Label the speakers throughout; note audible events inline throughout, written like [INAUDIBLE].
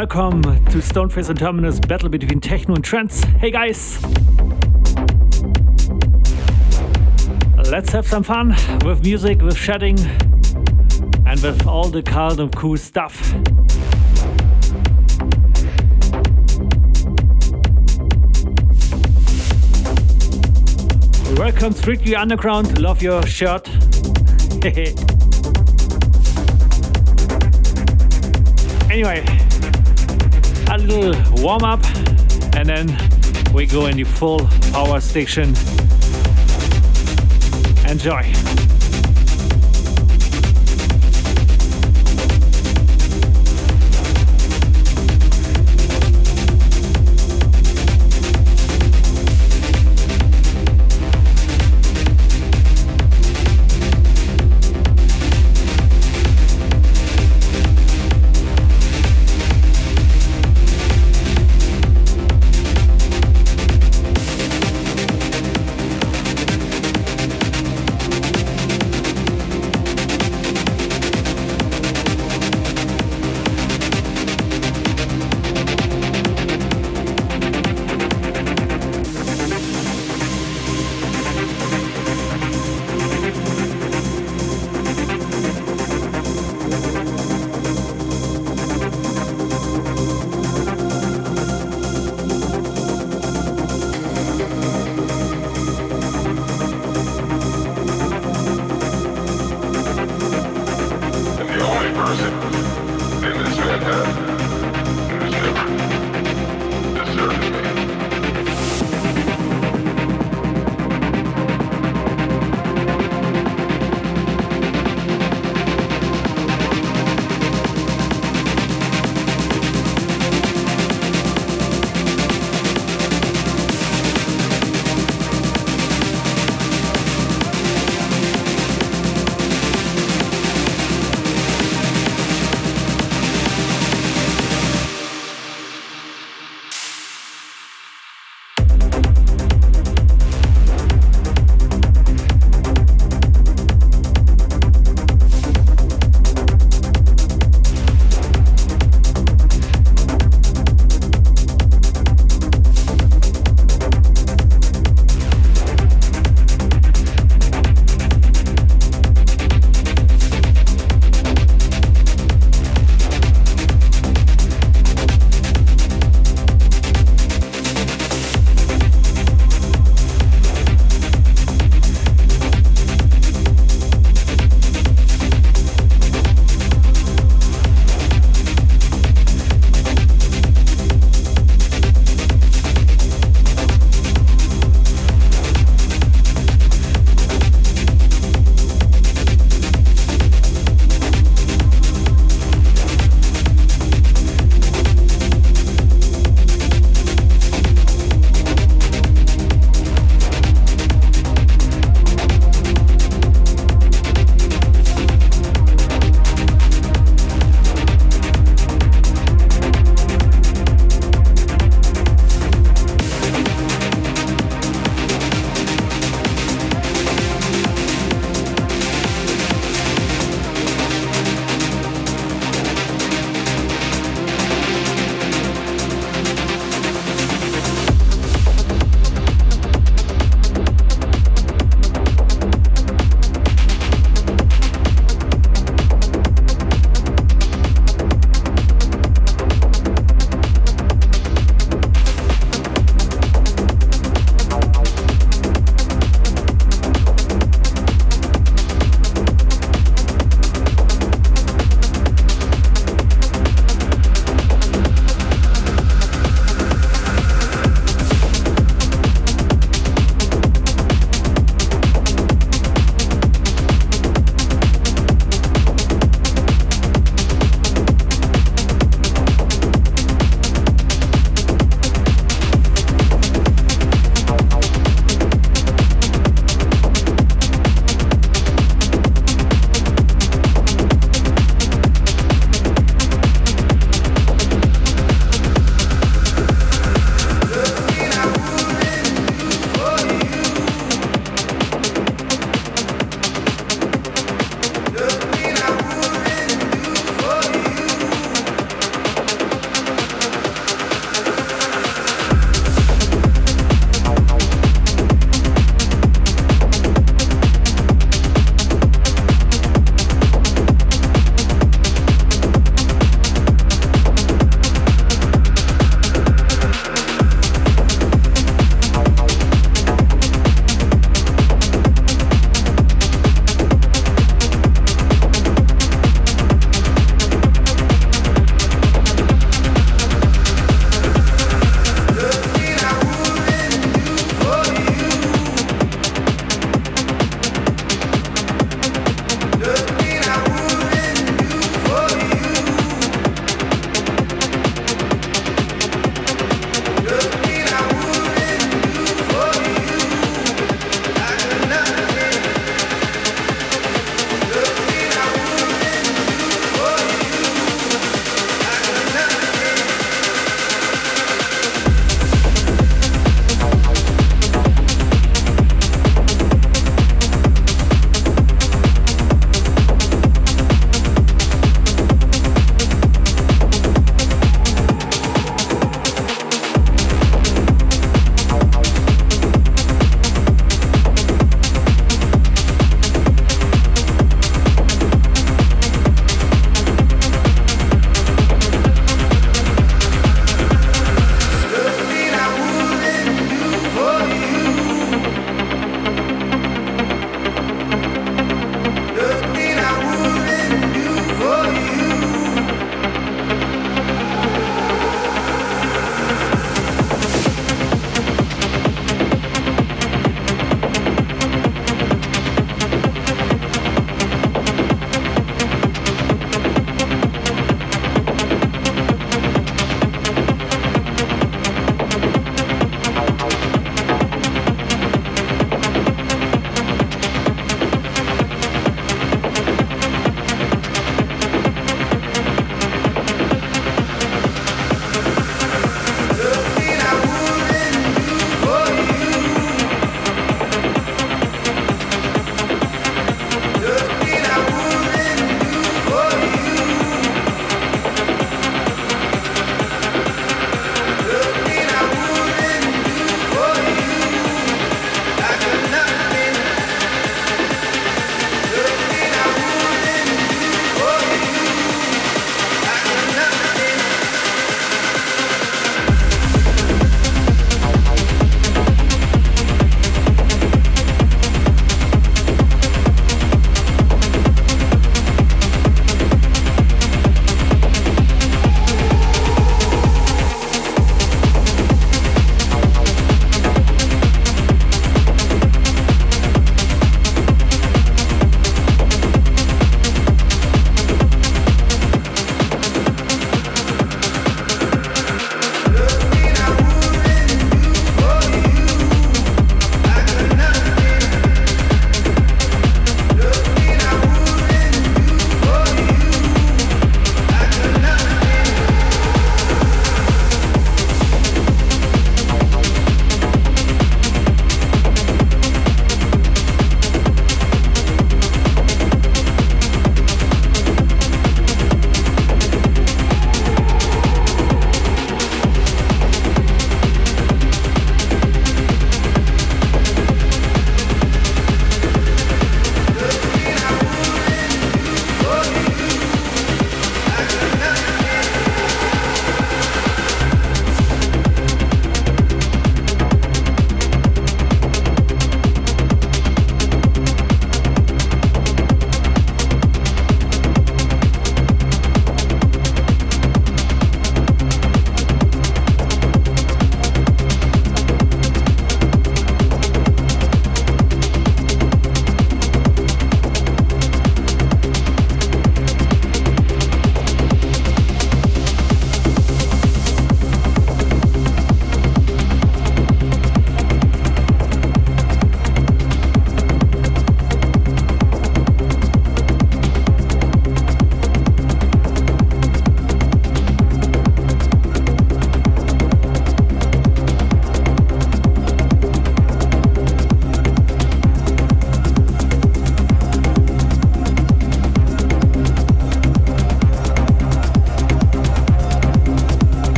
Speaker 1: welcome to Stoneface and Terminal battle between techno and trance. Hey guys! Let's have some fun with music, with shedding, and with all the kind of cool stuff. Welcome Strictly Underground, love your shirt. [LAUGHS] anyway, little warm up and then we go in the full power station. Enjoy.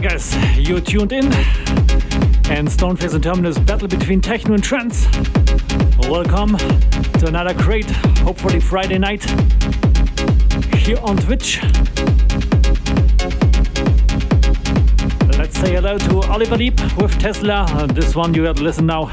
Speaker 1: Guys, you tuned in. And Stoneface and Terminal battle between techno and trance. Welcome to another great, hopefully Friday night here on Twitch. Let's say hello to Oliver Lieb with Tesla. This one you got to listen now.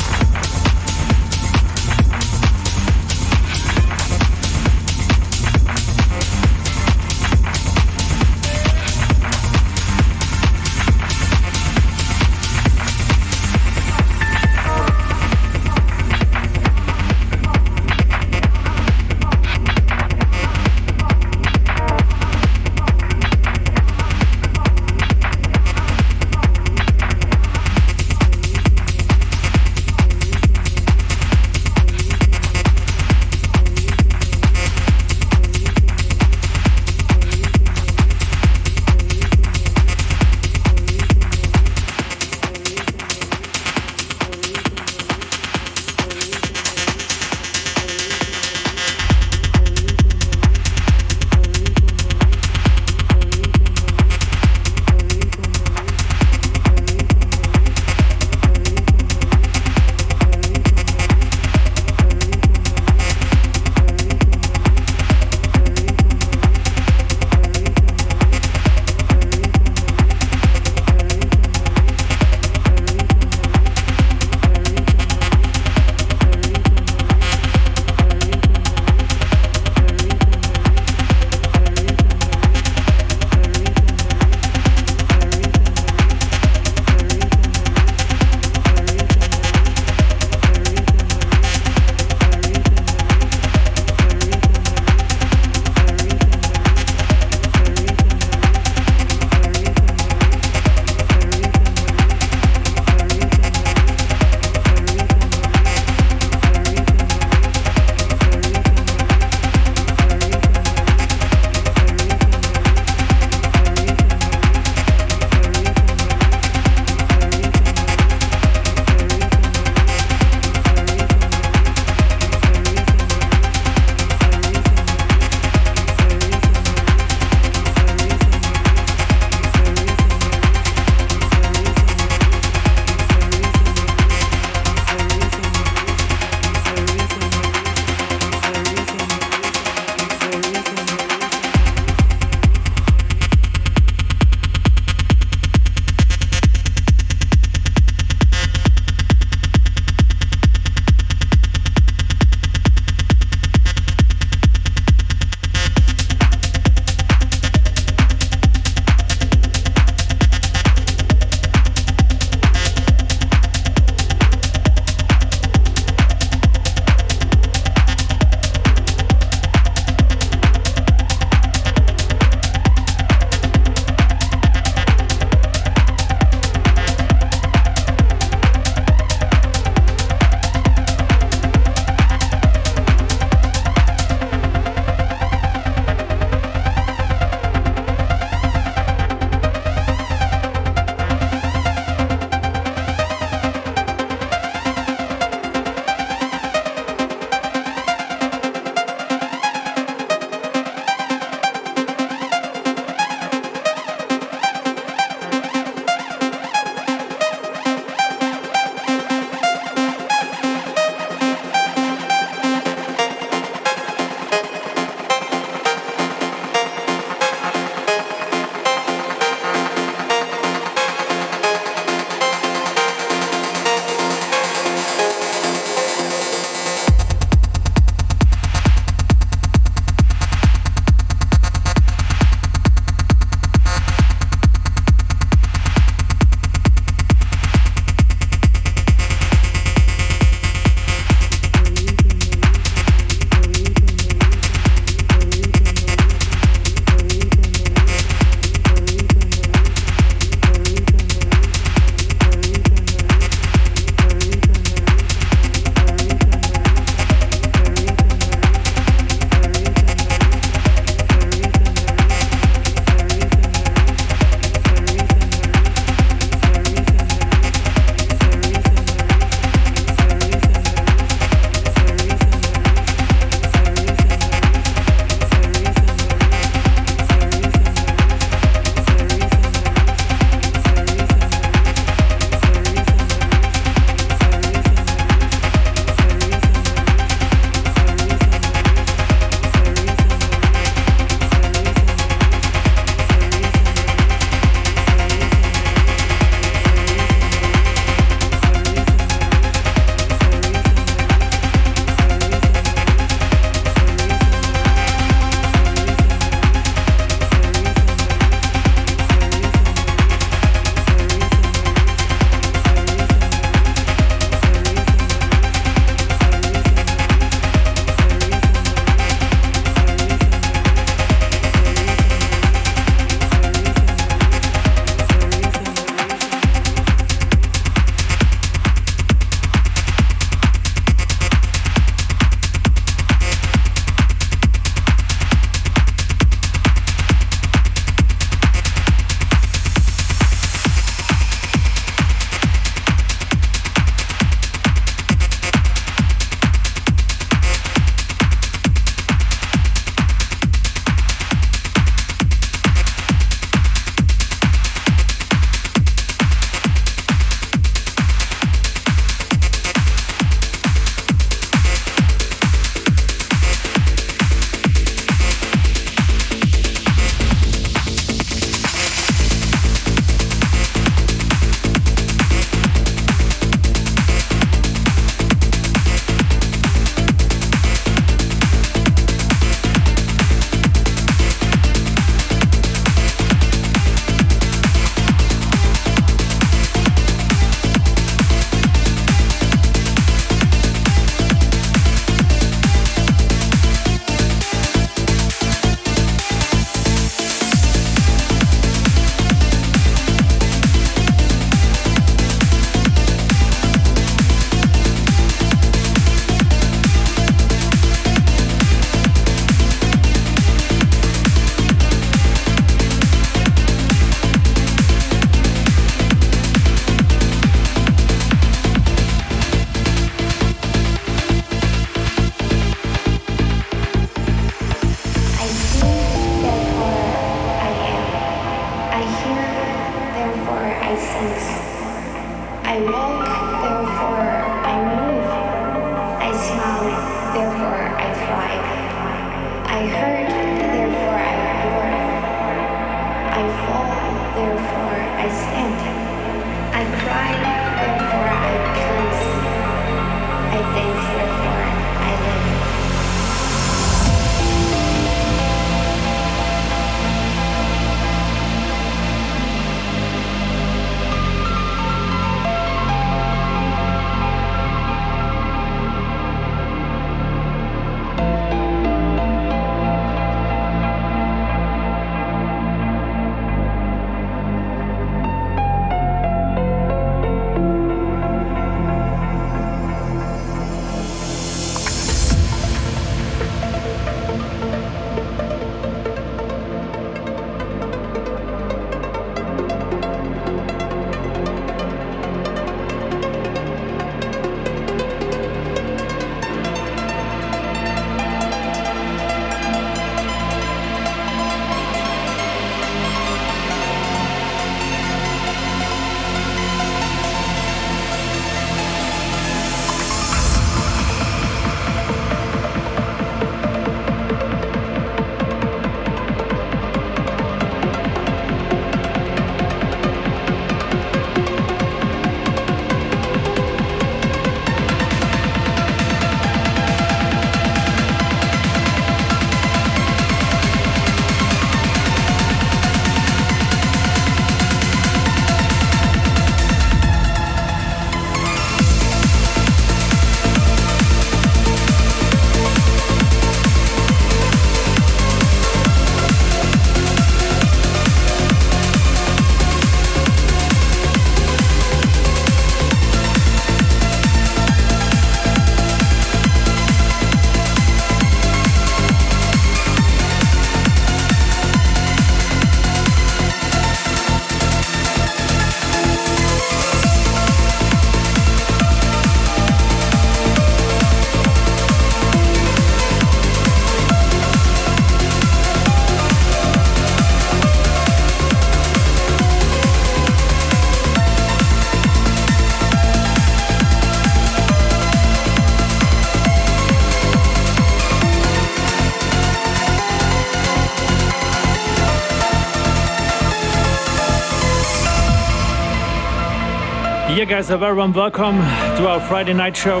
Speaker 1: Guys, a very warm welcome to our Friday night show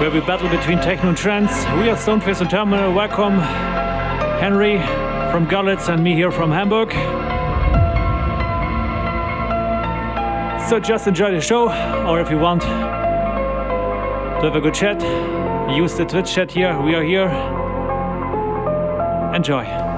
Speaker 1: where we battle between techno and trance. We are Stoneface and Terminal. Welcome, Henry from Görlitz and me here from Hamburg. So just enjoy the show, or if you want to have a good chat, use the Twitch chat here. We are here. Enjoy.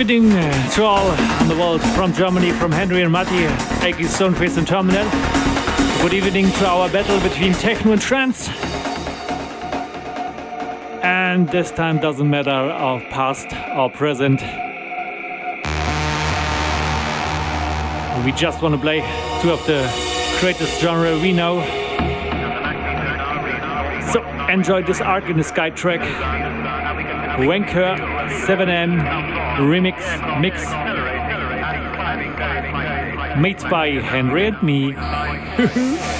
Speaker 1: Evening uh, to all on the world from Germany, from Henry and Matti, aka Stoneface and Terminal. Good evening to our battle between techno and trance. And this time doesn't matter of past or present. We just want to play two of the greatest genre we know. So enjoy this Arc in the Sky track. Wanker 7M remix mix made by Henry and me.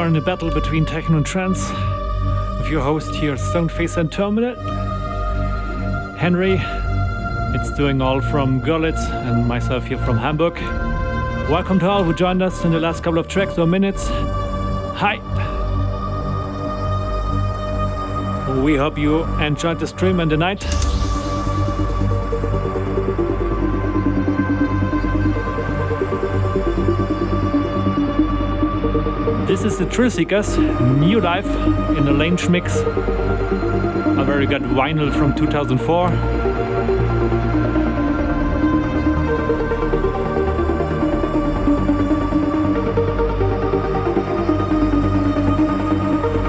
Speaker 1: Are in a battle between techno and trance with your host here, Stoneface and Terminal. Henry, it's doing all from Görlitz and myself here from Hamburg. Welcome to all who joined us in the last couple of tracks or minutes. Hi. We hope you enjoyed the stream and the night. Is the Thrillseekers, new life in the Lange mix. A very good vinyl from 2004.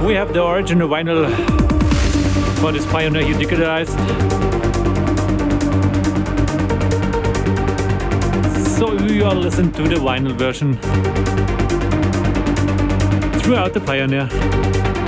Speaker 1: We have the original vinyl for this Pioneer you digitalized. So you are listening to the vinyl version throughout the Pioneer.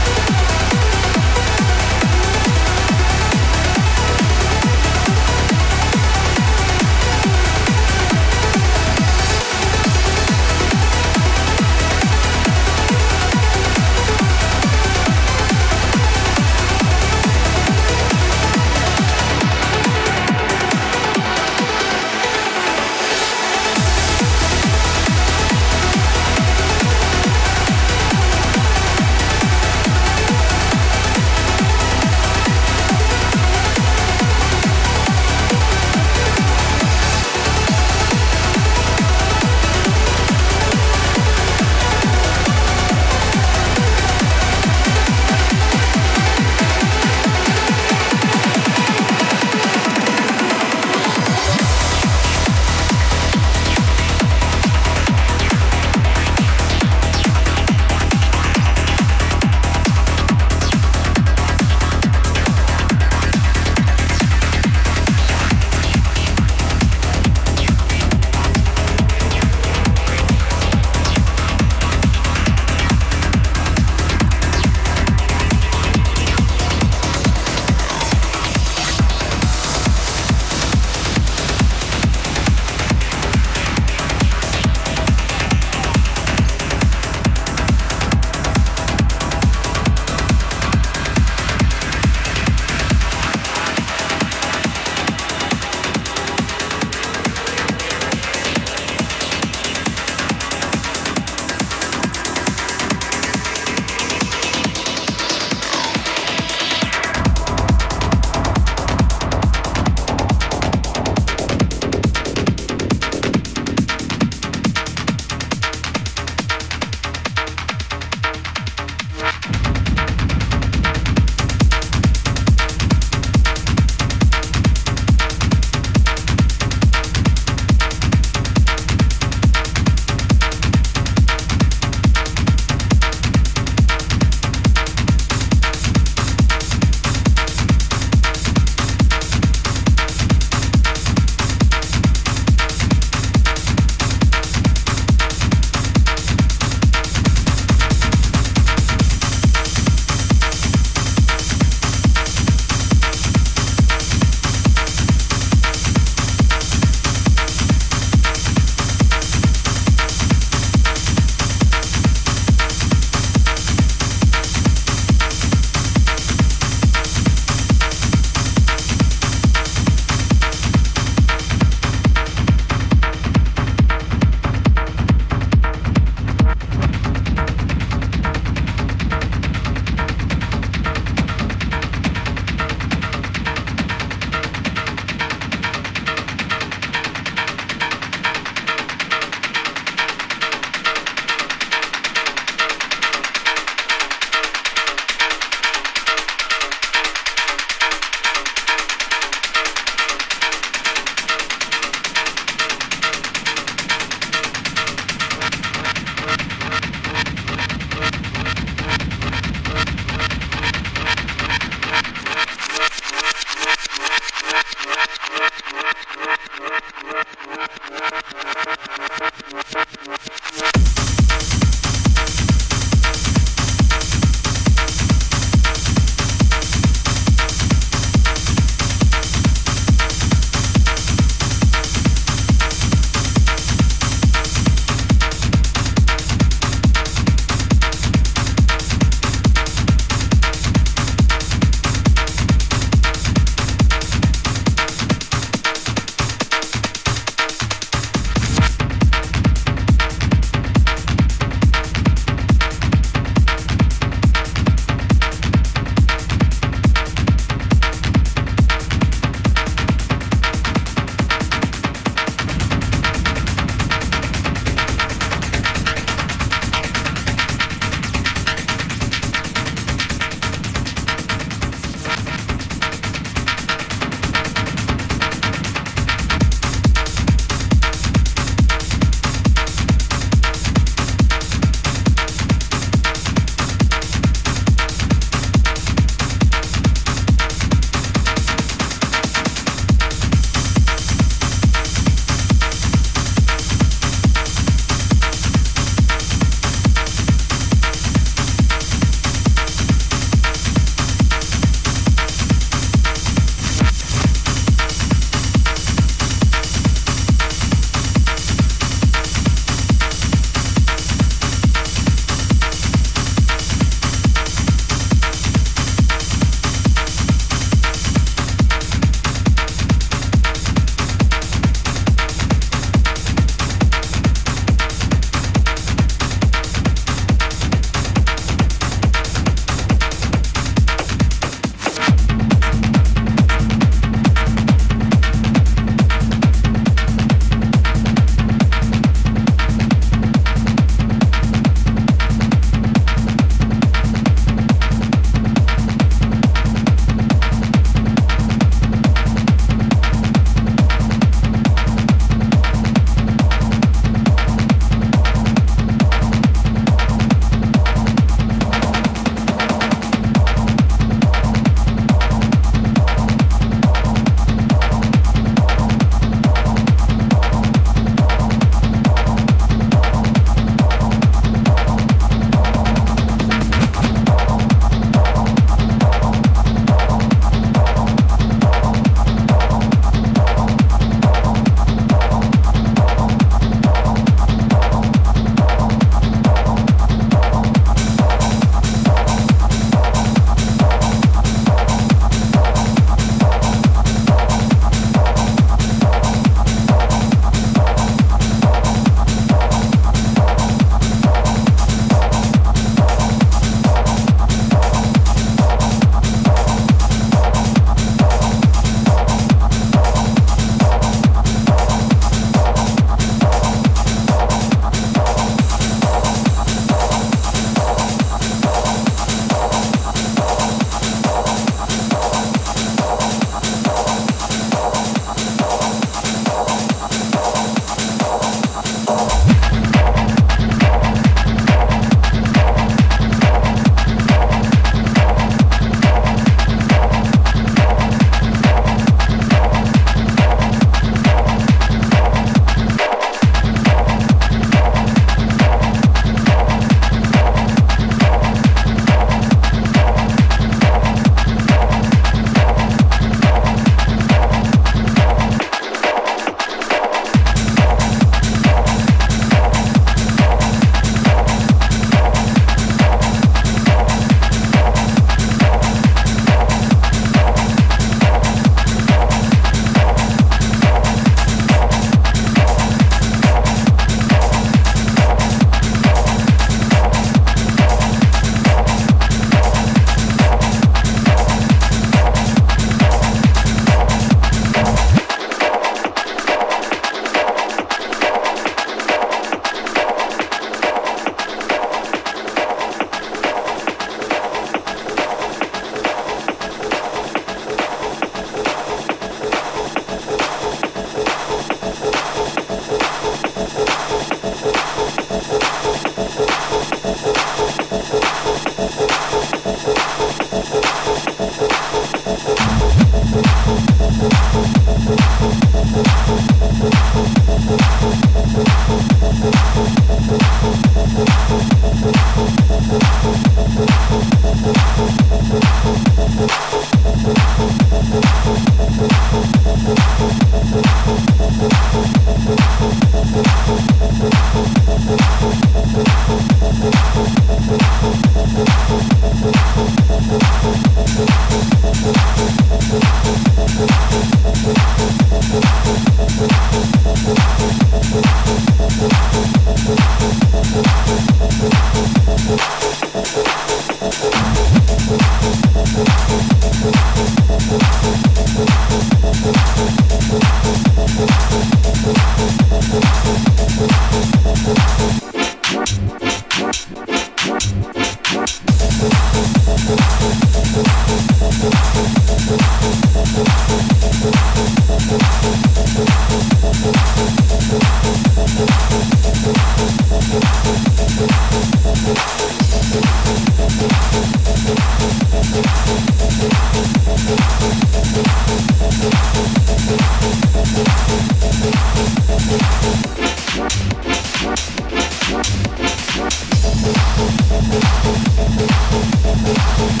Speaker 1: Thank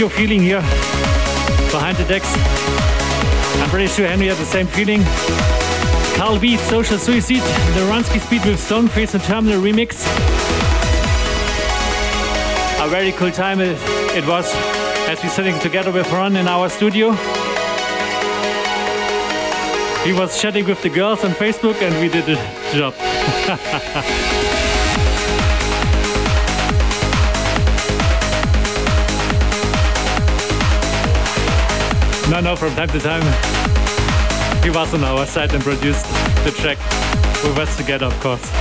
Speaker 1: A feeling here behind the decks. I'm pretty sure Henry had the same feeling. Carl Beat, Social Suicide, the Ronski Speed with Stoneface and Terminal remix. A very cool time it, it was as we're sitting together with Ron in our studio. He was chatting with the girls on Facebook and we did the job. [LAUGHS] no, no, from time to time he was on our side and produced the track with us together, of course.